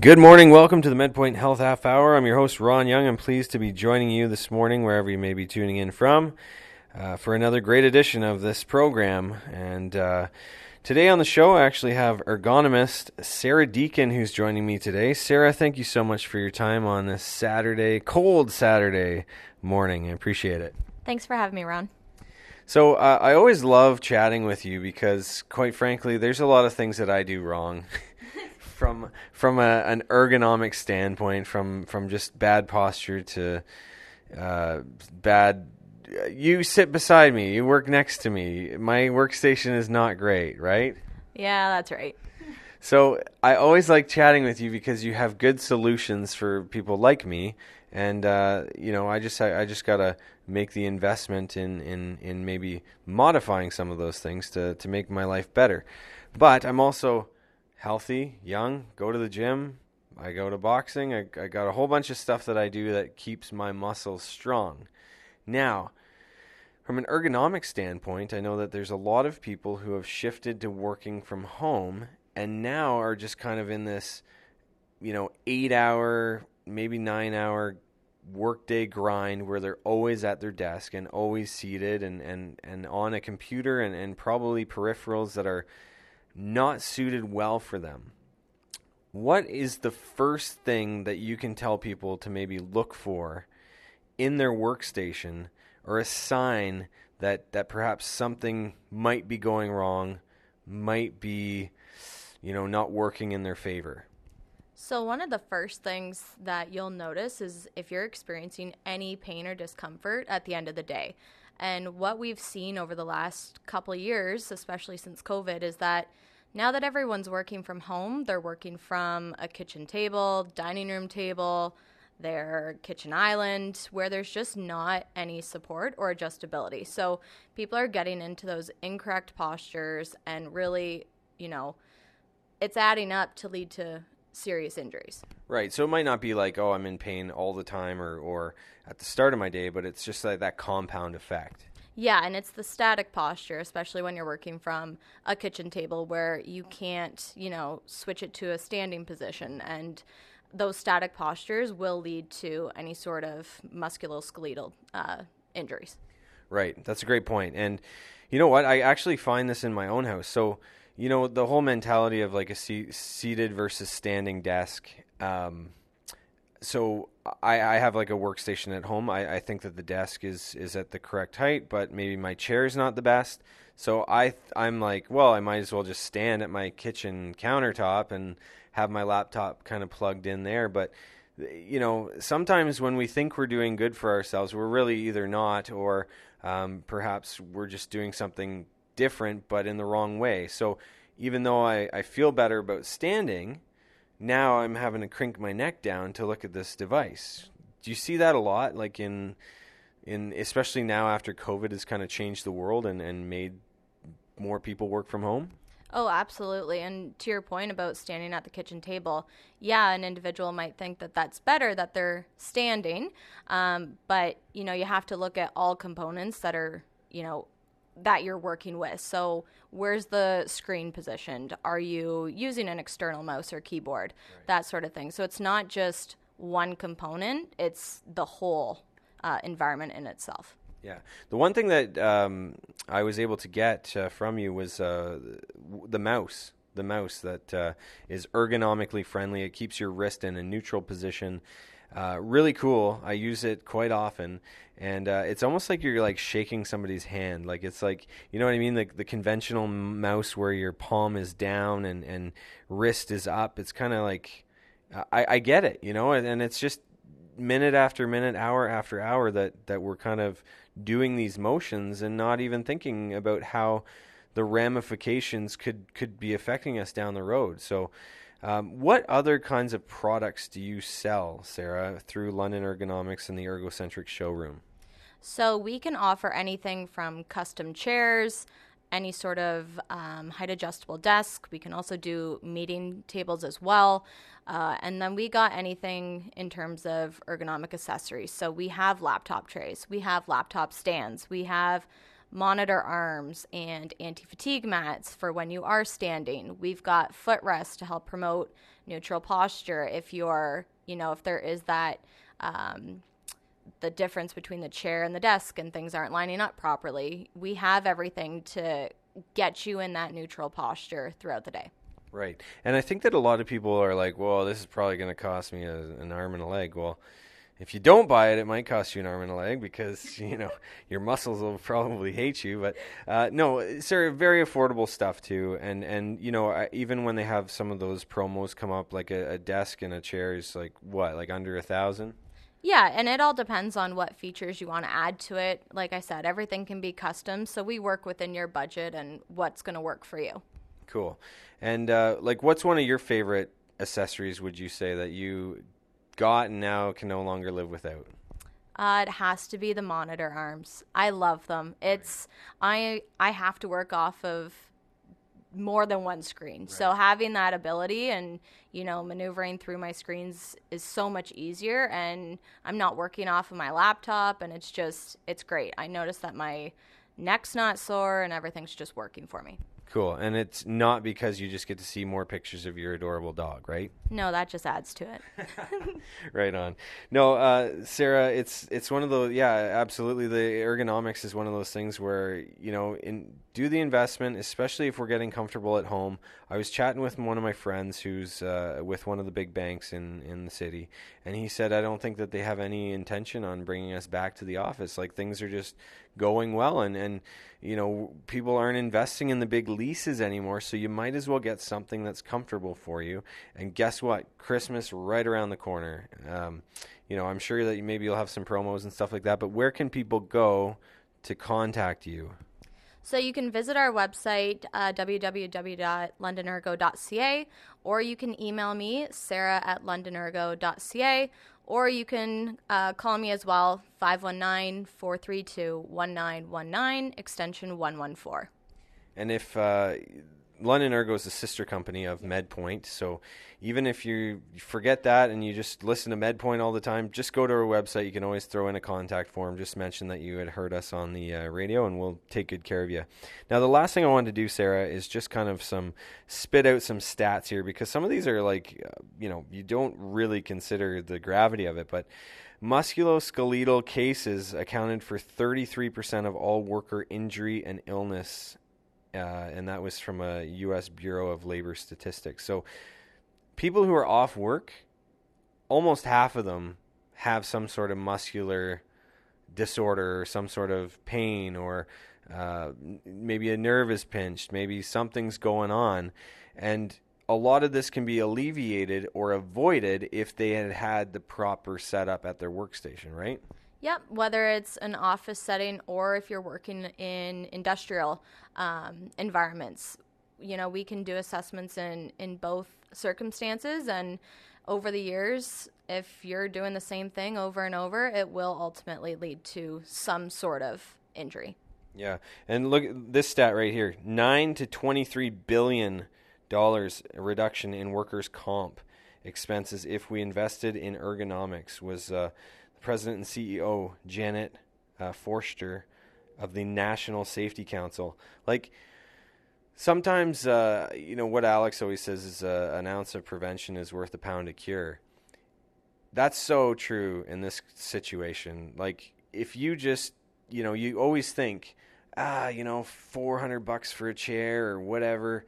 Good morning. Welcome to the MedPoint Health Half Hour. I'm your host, Ron Young. I'm pleased to be joining you this morning, wherever you may be tuning in from, uh, for another great edition of this program. And uh, today on the show, I actually have ergonomist Sarah Deacon who's joining me today. Sarah, thank you so much for your time on this Saturday, cold Saturday morning. I appreciate it. Thanks for having me, Ron. So uh, I always love chatting with you because, quite frankly, there's a lot of things that I do wrong. from from a, an ergonomic standpoint, from from just bad posture to uh, bad. You sit beside me. You work next to me. My workstation is not great, right? Yeah, that's right. So I always like chatting with you because you have good solutions for people like me, and uh, you know I just I, I just gotta make the investment in, in in maybe modifying some of those things to to make my life better. But I'm also healthy, young, go to the gym. I go to boxing. I, I got a whole bunch of stuff that I do that keeps my muscles strong. Now, from an ergonomic standpoint, I know that there's a lot of people who have shifted to working from home and now are just kind of in this, you know, eight hour, maybe nine hour workday grind where they're always at their desk and always seated and, and, and on a computer and, and probably peripherals that are not suited well for them. What is the first thing that you can tell people to maybe look for in their workstation or a sign that, that perhaps something might be going wrong, might be, you know, not working in their favor? So, one of the first things that you'll notice is if you're experiencing any pain or discomfort at the end of the day. And what we've seen over the last couple years, especially since COVID, is that now that everyone's working from home, they're working from a kitchen table, dining room table, their kitchen island, where there's just not any support or adjustability. So people are getting into those incorrect postures and really, you know, it's adding up to lead to serious injuries. Right. So it might not be like, oh, I'm in pain all the time or, or at the start of my day, but it's just like that compound effect. Yeah, and it's the static posture, especially when you're working from a kitchen table where you can't, you know, switch it to a standing position. And those static postures will lead to any sort of musculoskeletal uh, injuries. Right. That's a great point. And you know what? I actually find this in my own house. So, you know, the whole mentality of like a seated versus standing desk. Um, so I, I have like a workstation at home. I, I think that the desk is is at the correct height, but maybe my chair is not the best. So I I'm like, well, I might as well just stand at my kitchen countertop and have my laptop kind of plugged in there. But you know, sometimes when we think we're doing good for ourselves, we're really either not, or um, perhaps we're just doing something different, but in the wrong way. So even though I, I feel better about standing, now I'm having to crink my neck down to look at this device. Do you see that a lot? Like in in especially now after COVID has kind of changed the world and, and made more people work from home? Oh, absolutely. And to your point about standing at the kitchen table, yeah, an individual might think that that's better that they're standing, um, but you know you have to look at all components that are you know that you're working with. So, where's the screen positioned? Are you using an external mouse or keyboard? Right. That sort of thing. So, it's not just one component, it's the whole uh, environment in itself. Yeah. The one thing that um, I was able to get uh, from you was uh, the mouse. The mouse that uh, is ergonomically friendly. It keeps your wrist in a neutral position. Uh, really cool. I use it quite often, and uh, it's almost like you're like shaking somebody's hand. Like it's like you know what I mean. Like the conventional mouse where your palm is down and and wrist is up. It's kind of like I, I get it, you know, and, and it's just minute after minute, hour after hour that that we're kind of doing these motions and not even thinking about how the ramifications could could be affecting us down the road. So um, what other kinds of products do you sell, Sarah, through London Ergonomics and the Ergocentric showroom? So we can offer anything from custom chairs, any sort of um, height adjustable desk. We can also do meeting tables as well. Uh, and then we got anything in terms of ergonomic accessories. So we have laptop trays, we have laptop stands, we have monitor arms and anti fatigue mats for when you are standing. We've got footrests to help promote neutral posture, if you're, you know, if there is that, um, the difference between the chair and the desk and things aren't lining up properly, we have everything to get you in that neutral posture throughout the day. Right. And I think that a lot of people are like, well, this is probably going to cost me a, an arm and a leg. Well, if you don't buy it, it might cost you an arm and a leg because you know your muscles will probably hate you. But uh, no, sir, very affordable stuff too. And and you know even when they have some of those promos come up, like a, a desk and a chair is like what, like under a thousand. Yeah, and it all depends on what features you want to add to it. Like I said, everything can be custom, so we work within your budget and what's going to work for you. Cool. And uh, like, what's one of your favorite accessories? Would you say that you got and now can no longer live without? Uh, it has to be the monitor arms. I love them. It's I I have to work off of more than one screen. Right. So having that ability and you know maneuvering through my screens is so much easier and I'm not working off of my laptop and it's just it's great. I notice that my neck's not sore and everything's just working for me. Cool. And it's not because you just get to see more pictures of your adorable dog, right? No, that just adds to it. right on. No, uh, Sarah, it's it's one of those. Yeah, absolutely. The ergonomics is one of those things where you know, in do the investment, especially if we're getting comfortable at home. I was chatting with one of my friends who's uh, with one of the big banks in in the city, and he said, I don't think that they have any intention on bringing us back to the office. Like things are just going well, and and you know, people aren't investing in the big leases anymore, so you might as well get something that's comfortable for you. And guess what? Christmas right around the corner. Um, you know, I'm sure that maybe you'll have some promos and stuff like that, but where can people go to contact you? So you can visit our website, uh, www.londonergo.ca, or you can email me, sarah at londonergo.ca, or you can uh, call me as well, 519 432 1919, extension 114. And if uh, London Ergo is a sister company of MedPoint. So even if you forget that and you just listen to MedPoint all the time, just go to our website. You can always throw in a contact form. Just mention that you had heard us on the uh, radio, and we'll take good care of you. Now, the last thing I wanted to do, Sarah, is just kind of some spit out some stats here because some of these are like, uh, you know, you don't really consider the gravity of it, but musculoskeletal cases accounted for 33% of all worker injury and illness uh, and that was from a U.S. Bureau of Labor Statistics. So, people who are off work, almost half of them have some sort of muscular disorder or some sort of pain or uh, maybe a nerve is pinched, maybe something's going on. And a lot of this can be alleviated or avoided if they had had the proper setup at their workstation, right? Yep, whether it's an office setting or if you're working in industrial um, environments, you know, we can do assessments in, in both circumstances. And over the years, if you're doing the same thing over and over, it will ultimately lead to some sort of injury. Yeah. And look at this stat right here 9 to 23 billion dollars reduction in workers' comp expenses if we invested in ergonomics was. Uh, President and CEO Janet uh, Forster of the National Safety Council. Like sometimes, uh, you know what Alex always says is uh, an ounce of prevention is worth a pound of cure. That's so true in this situation. Like if you just, you know, you always think, ah, you know, four hundred bucks for a chair or whatever.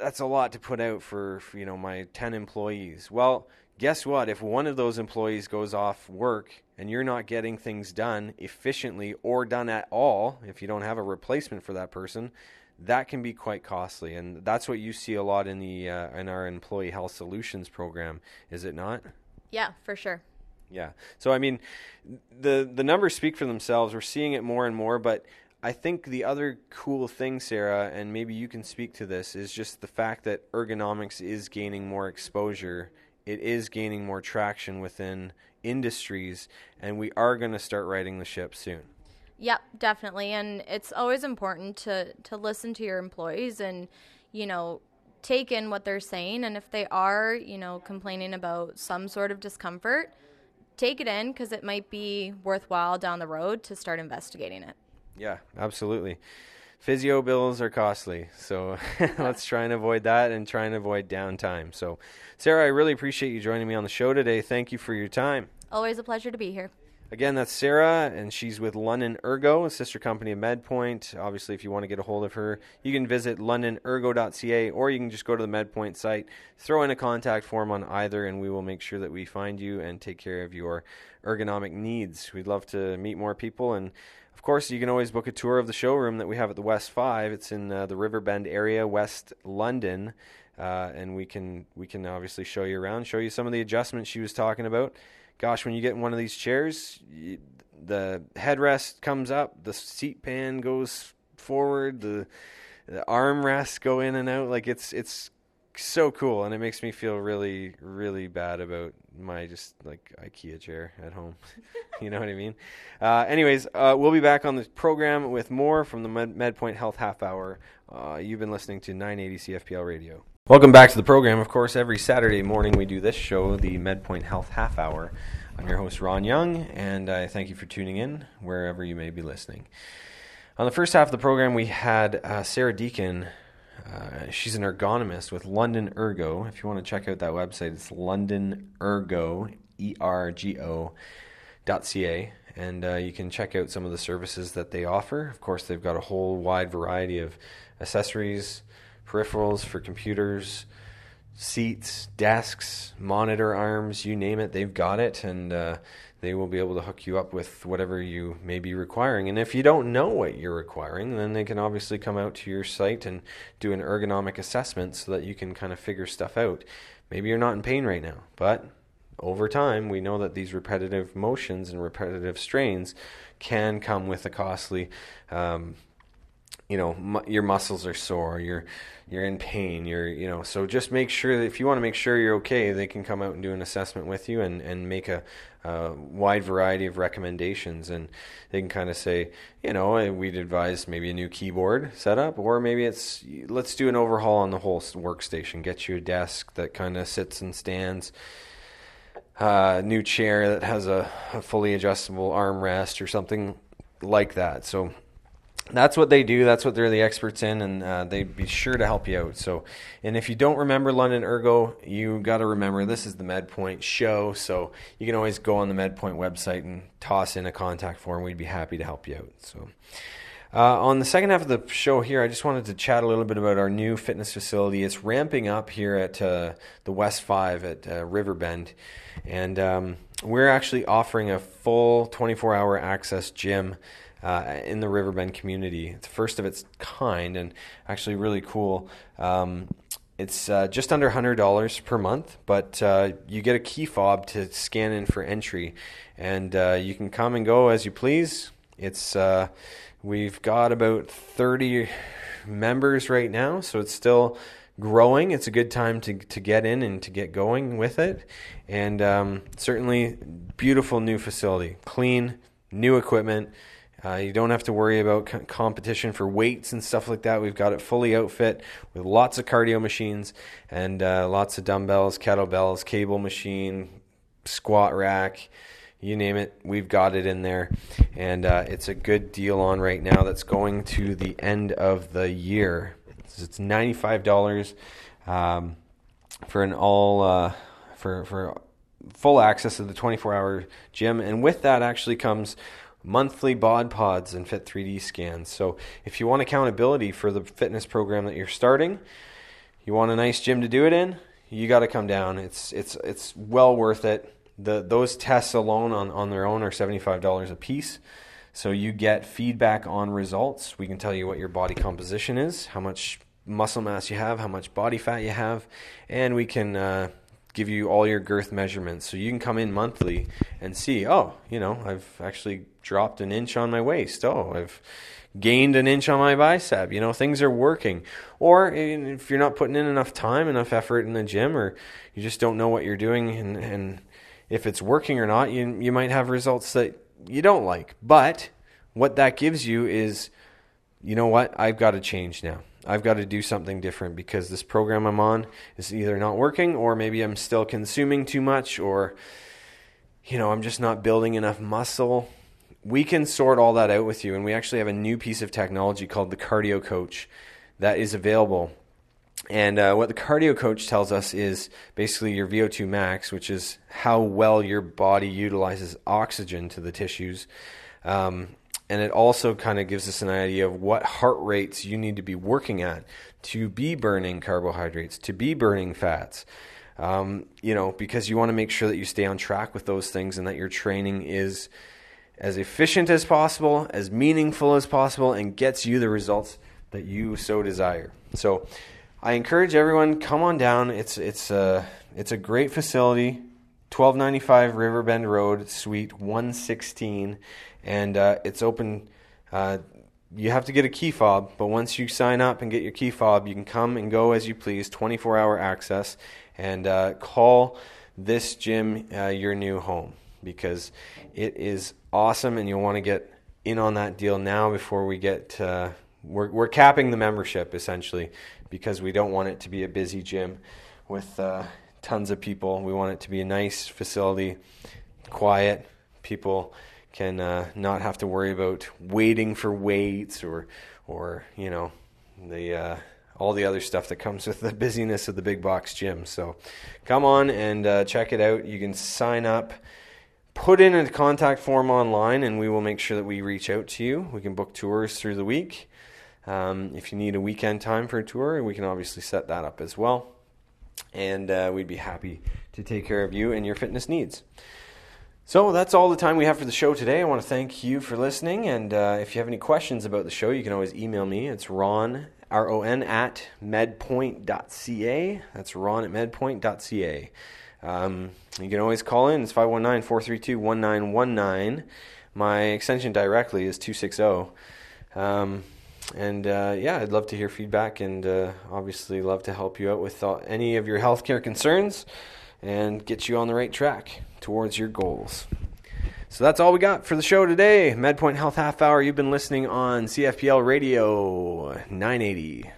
That's a lot to put out for, for you know my ten employees. Well, guess what? If one of those employees goes off work and you're not getting things done efficiently or done at all, if you don't have a replacement for that person, that can be quite costly. And that's what you see a lot in the uh, in our employee health solutions program, is it not? Yeah, for sure. Yeah. So I mean, the the numbers speak for themselves. We're seeing it more and more, but I think the other cool thing, Sarah, and maybe you can speak to this, is just the fact that ergonomics is gaining more exposure it is gaining more traction within industries, and we are going to start riding the ship soon. Yep, definitely. And it's always important to, to listen to your employees and, you know, take in what they're saying. And if they are, you know, complaining about some sort of discomfort, take it in because it might be worthwhile down the road to start investigating it. Yeah, absolutely. Physio bills are costly. So let's try and avoid that and try and avoid downtime. So, Sarah, I really appreciate you joining me on the show today. Thank you for your time. Always a pleasure to be here. Again, that's Sarah, and she's with London Ergo, a sister company of MedPoint. Obviously, if you want to get a hold of her, you can visit londonergo.ca or you can just go to the MedPoint site, throw in a contact form on either, and we will make sure that we find you and take care of your ergonomic needs. We'd love to meet more people, and of course, you can always book a tour of the showroom that we have at the West Five. It's in uh, the Riverbend area, West London. Uh, and we can we can obviously show you around, show you some of the adjustments she was talking about, gosh, when you get in one of these chairs, you, the headrest comes up, the seat pan goes forward, the the armrests go in and out. Like it's it's so cool, and it makes me feel really really bad about my just like IKEA chair at home. you know what I mean? Uh, anyways, uh, we'll be back on the program with more from the Med- MedPoint Health Half Hour. Uh, you've been listening to 980 CFPL Radio. Welcome back to the program. Of course, every Saturday morning we do this show, the MedPoint Health Half Hour. I'm your host, Ron Young, and I thank you for tuning in wherever you may be listening. On the first half of the program, we had uh, Sarah Deacon. Uh, she's an ergonomist with London Ergo. If you want to check out that website, it's London Ergo, E R G O, dot ca, and uh, you can check out some of the services that they offer. Of course, they've got a whole wide variety of accessories peripherals for computers, seats, desks, monitor arms, you name it, they've got it, and uh, they will be able to hook you up with whatever you may be requiring. And if you don't know what you're requiring, then they can obviously come out to your site and do an ergonomic assessment so that you can kind of figure stuff out. Maybe you're not in pain right now, but over time, we know that these repetitive motions and repetitive strains can come with a costly um, you know mu- your muscles are sore you're you're in pain you're you know so just make sure that if you want to make sure you're okay they can come out and do an assessment with you and and make a, a wide variety of recommendations. And they can kind of say you know we'd advise maybe a new keyboard setup or maybe it's let's do an overhaul on the whole workstation. Get you a desk that kind of sits and stands uh, new chair that has a, a fully adjustable armrest or something like that. So that's what they do. That's what they're the experts in, and uh, they'd be sure to help you out. So, and if you don't remember London Ergo, you got to remember this is the MedPoint show. So you can always go on the MedPoint website and toss in a contact form. We'd be happy to help you out. So. Uh, on the second half of the show here, I just wanted to chat a little bit about our new fitness facility. It's ramping up here at uh, the West Five at uh, Riverbend, and um, we're actually offering a full 24-hour access gym uh, in the Riverbend community. It's first of its kind and actually really cool. Um, it's uh, just under $100 per month, but uh, you get a key fob to scan in for entry, and uh, you can come and go as you please. It's uh, we've got about 30 members right now, so it's still growing. It's a good time to to get in and to get going with it, and um, certainly beautiful new facility, clean, new equipment. Uh, you don't have to worry about competition for weights and stuff like that. We've got it fully outfit with lots of cardio machines and uh, lots of dumbbells, kettlebells, cable machine, squat rack, you name it. We've got it in there, and uh, it's a good deal on right now. That's going to the end of the year. It's five dollars um, for an all uh, for for full access to the twenty four hour gym, and with that actually comes monthly bod pods and fit 3d scans. So if you want accountability for the fitness program that you're starting you want a nice gym to do it in you got to come down. It's it's it's well worth it. The those tests alone on, on their own are $75 a piece. So you get feedback on results. We can tell you what your body composition is how much muscle mass you have how much body fat you have and we can uh, give you all your girth measurements. So you can come in monthly and see oh you know i've actually dropped an inch on my waist. Oh i've gained an inch on my bicep. You know things are working. Or eh, if you're not putting in enough time enough effort in the gym or you just don't know what you're doing and, and if it's working or not you, you might have results that you don't like. But what that gives you is you know what? I've got to change now I've got to do something different because this program I'm on is either not working or maybe I'm still consuming too much or you know, I'm just not building enough muscle. we can sort all that out with you. And we actually have a new piece of technology called the Cardio Coach that is available. And uh, what the cardio coach tells us is basically your VO2 max, which is how well your body utilizes oxygen to the tissues. Um, and it also kind of gives us an idea of what heart rates you need to be working at to be burning carbohydrates, to be burning fats. Um, you know, because you want to make sure that you stay on track with those things and that your training is as efficient as possible, as meaningful as possible, and gets you the results that you so desire. So, I encourage everyone come on down. It's it's a it's a great facility, twelve ninety five Riverbend Road, Suite one sixteen, and uh, it's open. Uh, you have to get a key fob, but once you sign up and get your key fob, you can come and go as you please, 24 hour access, and uh, call this gym uh, your new home because it is awesome and you'll want to get in on that deal now before we get. We're, we're capping the membership essentially because we don't want it to be a busy gym with uh, tons of people. We want it to be a nice facility, quiet. People can uh, not have to worry about waiting for weights or, or you know, the uh, all the other stuff that comes with the busyness of the big box gym. So, come on and uh, check it out. You can sign up. Put in a contact form online, and we will make sure that we reach out to you. We can book tours through the week. Um, if you need a weekend time for a tour, we can obviously set that up as well. And uh, we'd be happy to take care of you and your fitness needs. So that's all the time we have for the show today. I want to thank you for listening. And uh, if you have any questions about the show, you can always email me. It's ron, R O N, at medpoint.ca. That's ron at medpoint.ca. Um, you can always call in. It's 519 432 1919. My extension directly is 260. Um, and uh, yeah, I'd love to hear feedback and uh, obviously love to help you out with any of your healthcare concerns and get you on the right track towards your goals. So that's all we got for the show today. MedPoint Health Half Hour. You've been listening on CFPL Radio 980.